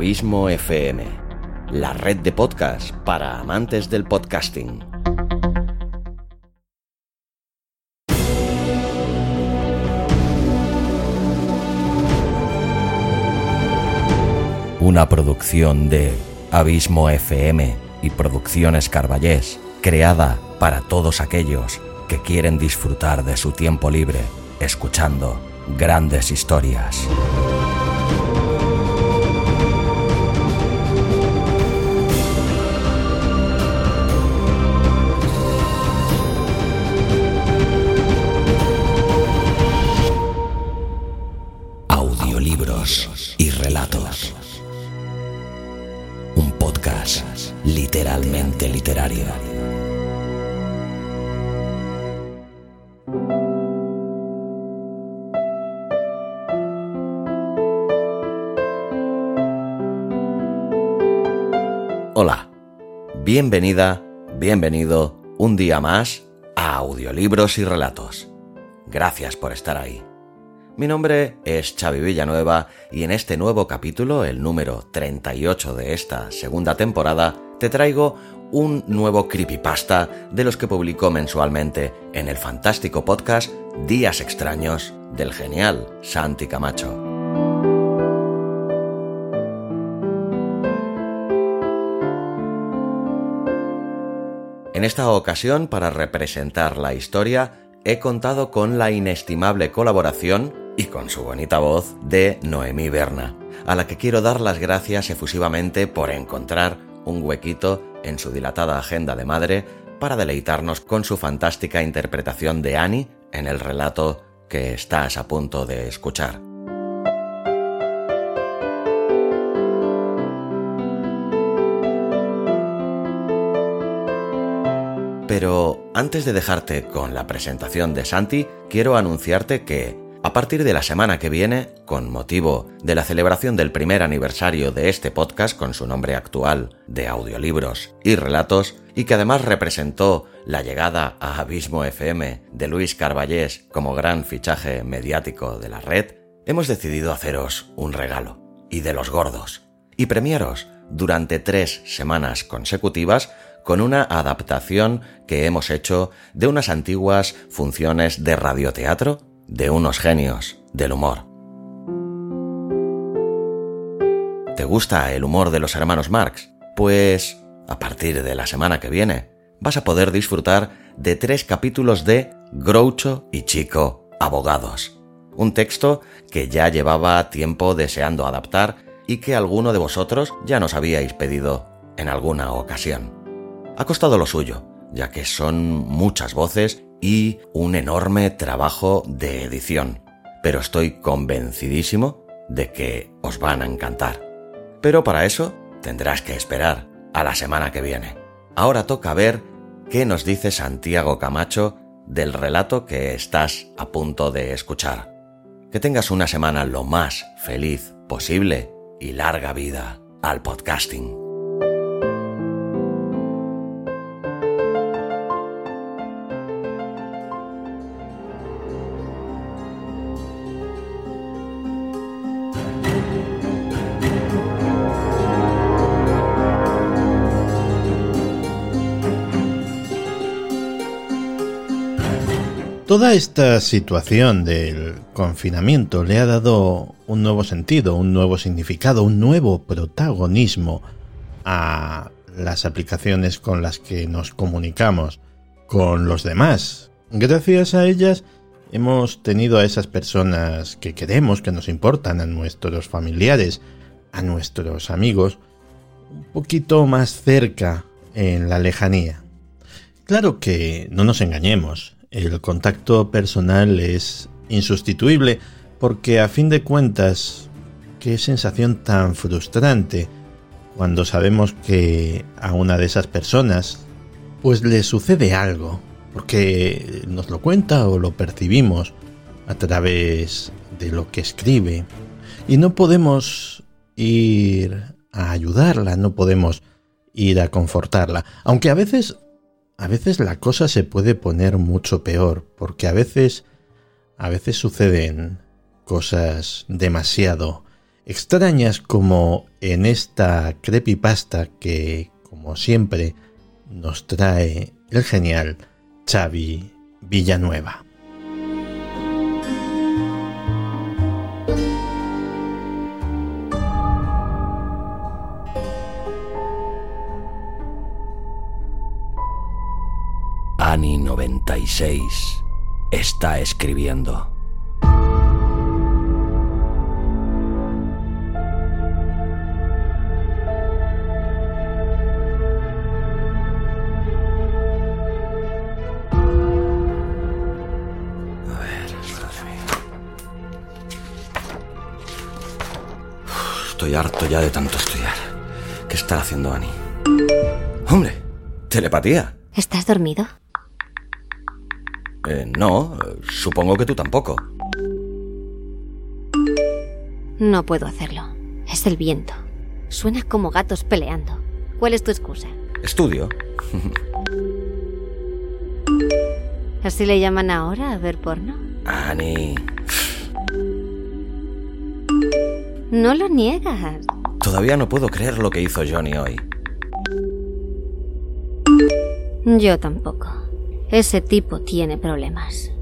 Abismo FM, la red de podcast para amantes del podcasting. Una producción de Abismo FM y Producciones Carballés, creada para todos aquellos que quieren disfrutar de su tiempo libre escuchando grandes historias. Hola, bienvenida, bienvenido un día más a Audiolibros y Relatos. Gracias por estar ahí. Mi nombre es Xavi Villanueva y en este nuevo capítulo, el número 38 de esta segunda temporada, te traigo un nuevo creepypasta de los que publico mensualmente en el fantástico podcast Días extraños del genial Santi Camacho. En esta ocasión, para representar la historia, he contado con la inestimable colaboración y con su bonita voz de Noemí Berna, a la que quiero dar las gracias efusivamente por encontrar un huequito en su dilatada agenda de madre para deleitarnos con su fantástica interpretación de Annie en el relato que estás a punto de escuchar. Pero antes de dejarte con la presentación de Santi, quiero anunciarte que, a partir de la semana que viene, con motivo de la celebración del primer aniversario de este podcast con su nombre actual de audiolibros y relatos, y que además representó la llegada a Abismo FM de Luis Carballés como gran fichaje mediático de la red, hemos decidido haceros un regalo, y de los gordos, y premiaros durante tres semanas consecutivas con una adaptación que hemos hecho de unas antiguas funciones de radioteatro de unos genios del humor. ¿Te gusta el humor de los hermanos Marx? Pues, a partir de la semana que viene, vas a poder disfrutar de tres capítulos de Groucho y Chico, abogados. Un texto que ya llevaba tiempo deseando adaptar y que alguno de vosotros ya nos habíais pedido en alguna ocasión ha costado lo suyo, ya que son muchas voces y un enorme trabajo de edición, pero estoy convencidísimo de que os van a encantar. Pero para eso tendrás que esperar a la semana que viene. Ahora toca ver qué nos dice Santiago Camacho del relato que estás a punto de escuchar. Que tengas una semana lo más feliz posible y larga vida al podcasting. Toda esta situación del confinamiento le ha dado un nuevo sentido, un nuevo significado, un nuevo protagonismo a las aplicaciones con las que nos comunicamos con los demás. Gracias a ellas hemos tenido a esas personas que queremos, que nos importan, a nuestros familiares, a nuestros amigos, un poquito más cerca en la lejanía. Claro que no nos engañemos, el contacto personal es insustituible porque a fin de cuentas, qué sensación tan frustrante cuando sabemos que a una de esas personas pues le sucede algo, porque nos lo cuenta o lo percibimos a través de lo que escribe. Y no podemos ir a ayudarla, no podemos ir a confortarla, aunque a veces a veces la cosa se puede poner mucho peor, porque a veces, a veces suceden cosas demasiado extrañas como en esta creepypasta que, como siempre, nos trae el genial Xavi Villanueva. 96 está escribiendo. Estoy harto ya de tanto estudiar. ¿Qué está haciendo Annie? ¡Hombre! ¡Telepatía! ¿Estás dormido? Eh, no, supongo que tú tampoco. No puedo hacerlo. Es el viento. Suena como gatos peleando. ¿Cuál es tu excusa? Estudio. ¿Así le llaman ahora a ver porno? Annie. No lo niegas. Todavía no puedo creer lo que hizo Johnny hoy. Yo tampoco. Ese tipo tiene problemas.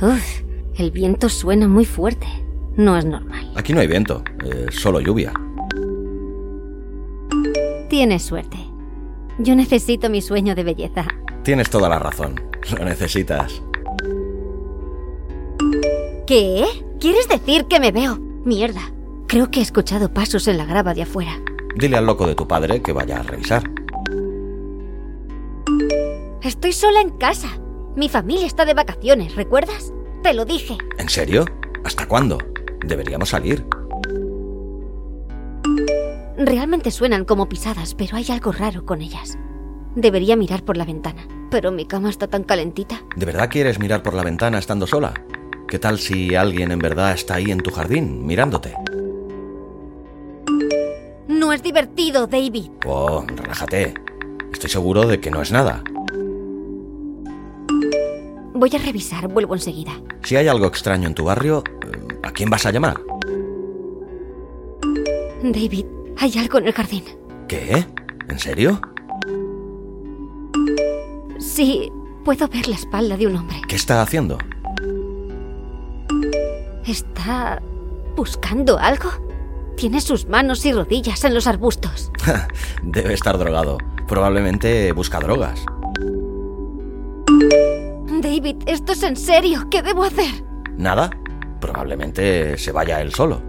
Uf, el viento suena muy fuerte. No es normal. Aquí no hay viento, es solo lluvia. Tienes suerte. Yo necesito mi sueño de belleza. Tienes toda la razón. Lo necesitas. ¿Qué? ¿Quieres decir que me veo? Mierda. Creo que he escuchado pasos en la grava de afuera. Dile al loco de tu padre que vaya a revisar. Estoy sola en casa. Mi familia está de vacaciones, ¿recuerdas? Te lo dije. ¿En serio? ¿Hasta cuándo? Deberíamos salir. Realmente suenan como pisadas, pero hay algo raro con ellas. Debería mirar por la ventana, pero mi cama está tan calentita. ¿De verdad quieres mirar por la ventana estando sola? ¿Qué tal si alguien en verdad está ahí en tu jardín, mirándote? No es divertido, David. Oh, relájate. Estoy seguro de que no es nada. Voy a revisar, vuelvo enseguida. Si hay algo extraño en tu barrio, ¿a quién vas a llamar? David, hay algo en el jardín. ¿Qué? ¿En serio? Sí, puedo ver la espalda de un hombre. ¿Qué está haciendo? ¿Está buscando algo? Tiene sus manos y rodillas en los arbustos. Debe estar drogado. Probablemente busca drogas. David, esto es en serio. ¿Qué debo hacer? ¿Nada? Probablemente se vaya él solo.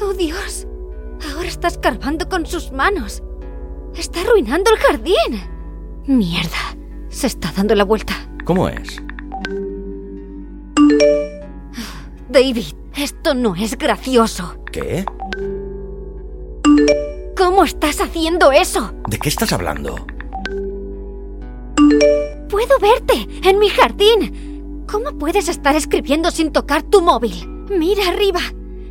Oh, Dios. Ahora está escarbando con sus manos. Está arruinando el jardín. Mierda. Se está dando la vuelta. ¿Cómo es? David, esto no es gracioso. ¿Qué? ¿Cómo estás haciendo eso? ¿De qué estás hablando? Puedo verte en mi jardín. ¿Cómo puedes estar escribiendo sin tocar tu móvil? Mira arriba.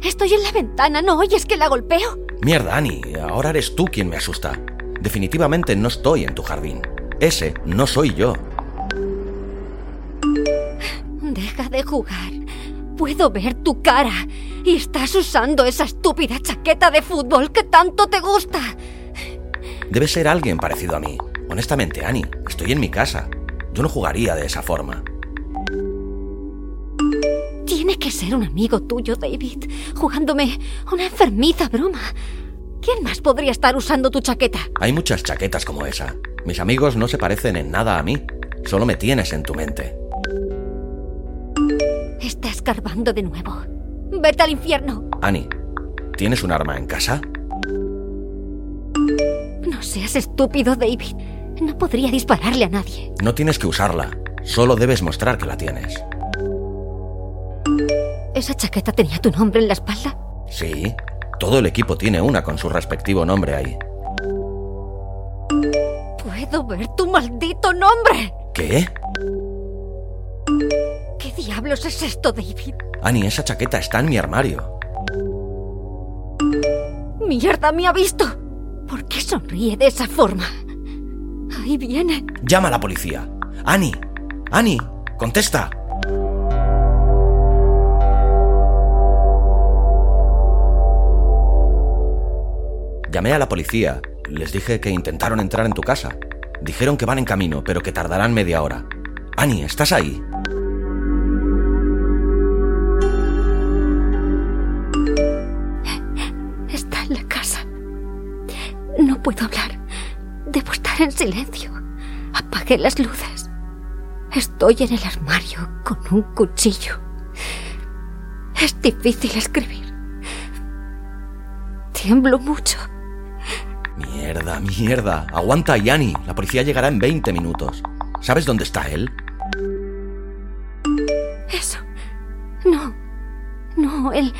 Estoy en la ventana, ¿no oyes que la golpeo? Mierda, Annie, ahora eres tú quien me asusta. Definitivamente no estoy en tu jardín. Ese no soy yo. Deja de jugar. Puedo ver tu cara. Y estás usando esa estúpida chaqueta de fútbol que tanto te gusta. Debe ser alguien parecido a mí. Honestamente, Annie, estoy en mi casa. Yo no jugaría de esa forma. Tiene que ser un amigo tuyo, David, jugándome una enfermiza broma. ¿Quién más podría estar usando tu chaqueta? Hay muchas chaquetas como esa. Mis amigos no se parecen en nada a mí. Solo me tienes en tu mente. Está escarbando de nuevo. Vete al infierno. Annie, ¿tienes un arma en casa? No seas estúpido, David. No podría dispararle a nadie. No tienes que usarla. Solo debes mostrar que la tienes. ¿Esa chaqueta tenía tu nombre en la espalda? Sí. Todo el equipo tiene una con su respectivo nombre ahí. Puedo ver tu maldito nombre. ¿Qué? ¿Qué diablos es esto, David? Annie, esa chaqueta está en mi armario. ¡Mierda, me ha visto! ¿Por qué sonríe de esa forma? Llama a la policía. Annie, Annie, contesta. Llamé a la policía. Les dije que intentaron entrar en tu casa. Dijeron que van en camino, pero que tardarán media hora. Annie, ¿estás ahí? Está en la casa. No puedo hablar. Debo estar en silencio. Apagué las luces. Estoy en el armario con un cuchillo. Es difícil escribir. Tiemblo mucho. Mierda, mierda. Aguanta, Yanni. La policía llegará en 20 minutos. ¿Sabes dónde está él? Eso. No. No, él.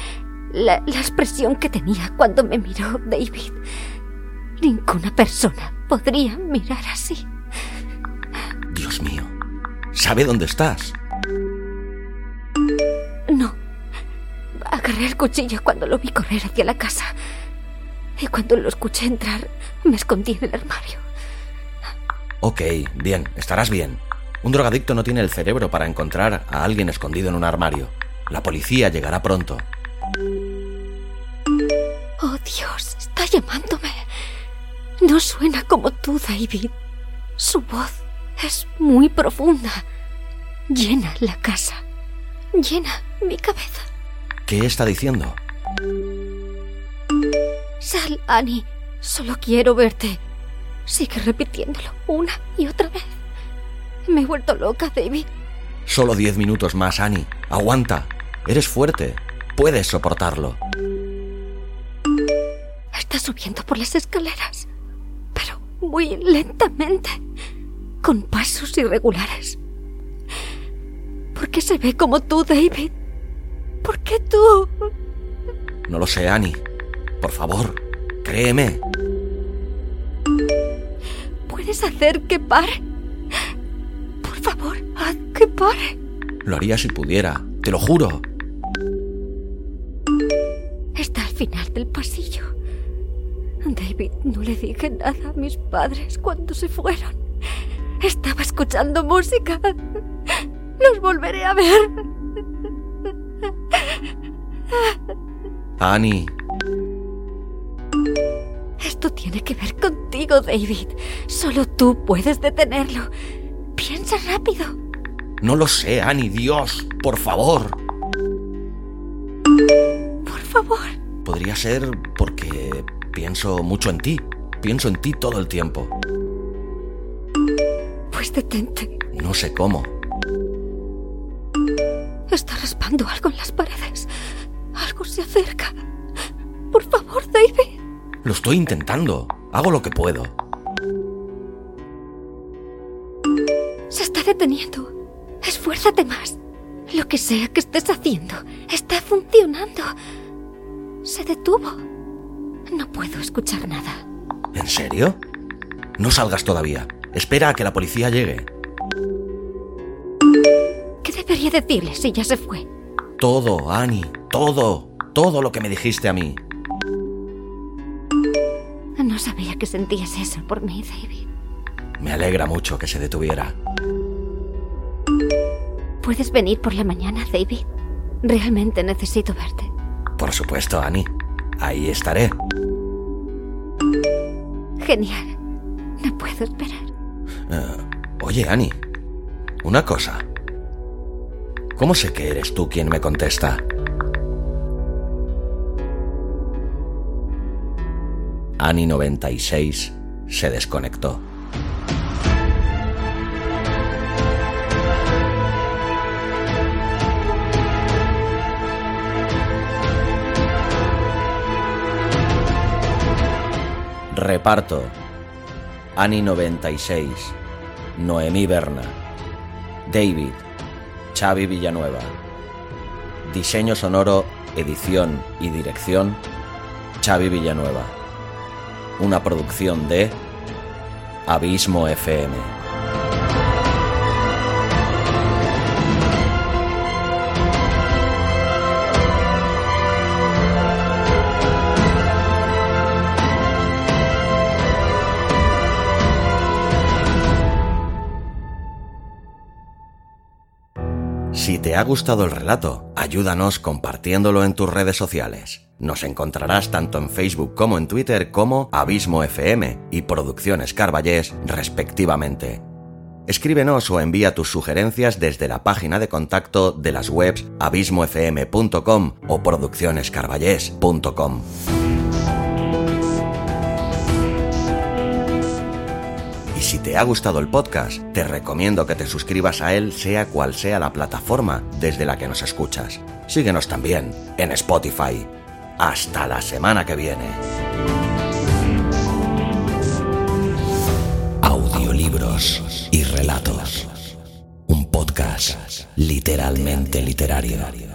La, la expresión que tenía cuando me miró David. Ninguna persona podría mirar así. Dios mío. ¿Sabe dónde estás? No. Agarré el cuchillo cuando lo vi correr hacia la casa. Y cuando lo escuché entrar, me escondí en el armario. Ok, bien, estarás bien. Un drogadicto no tiene el cerebro para encontrar a alguien escondido en un armario. La policía llegará pronto. Oh Dios, está llamándome. No suena como tú, David. Su voz es muy profunda. Llena la casa. Llena mi cabeza. ¿Qué está diciendo? Sal, Annie. Solo quiero verte. Sigue repitiéndolo una y otra vez. Me he vuelto loca, David. Solo diez minutos más, Annie. Aguanta. Eres fuerte. Puedes soportarlo. Está subiendo por las escaleras, muy lentamente, con pasos irregulares. ¿Por qué se ve como tú, David? ¿Por qué tú? No lo sé, Annie. Por favor, créeme. ¿Puedes hacer que pare? Por favor, haz que pare. Lo haría si pudiera, te lo juro. Está al final del pasillo. David, no le dije nada a mis padres cuando se fueron. Estaba escuchando música. Los volveré a ver. Annie, Esto tiene que ver contigo, David. Solo tú puedes detenerlo. Piensa rápido. no lo sé, Annie, Dios, por favor. Por favor. Podría ser porque pienso mucho en ti. Pienso en ti todo el tiempo. Pues detente. No sé cómo. Está raspando algo en las paredes. Algo se acerca. Por favor, David. Lo estoy intentando. Hago lo que puedo. Se está deteniendo. Esfuérzate más. Lo que sea que estés haciendo está funcionando. Se detuvo. No puedo escuchar nada. ¿En serio? No salgas todavía. Espera a que la policía llegue. ¿Qué debería decirle si ya se fue? Todo, Annie, todo. Todo lo que me dijiste a mí. No sabía que sentías eso por mí, David. Me alegra mucho que se detuviera. ¿Puedes venir por la mañana, David? Realmente necesito verte. Por supuesto, Annie. Ahí estaré. Genial. No puedo esperar. Eh, oye, Annie. Una cosa. ¿Cómo sé que eres tú quien me contesta? Annie 96 se desconectó. Reparto. Annie 96. Noemí Berna. David. Xavi Villanueva. Diseño sonoro, edición y dirección. Xavi Villanueva. Una producción de Abismo FM. Te ha gustado el relato, ayúdanos compartiéndolo en tus redes sociales. Nos encontrarás tanto en Facebook como en Twitter como Abismo FM y Producciones Carballés, respectivamente. Escríbenos o envía tus sugerencias desde la página de contacto de las webs abismofm.com o produccionescarballés.com. si te ha gustado el podcast, te recomiendo que te suscribas a él sea cual sea la plataforma desde la que nos escuchas. Síguenos también en Spotify. Hasta la semana que viene. Audiolibros y relatos. Un podcast literalmente literario.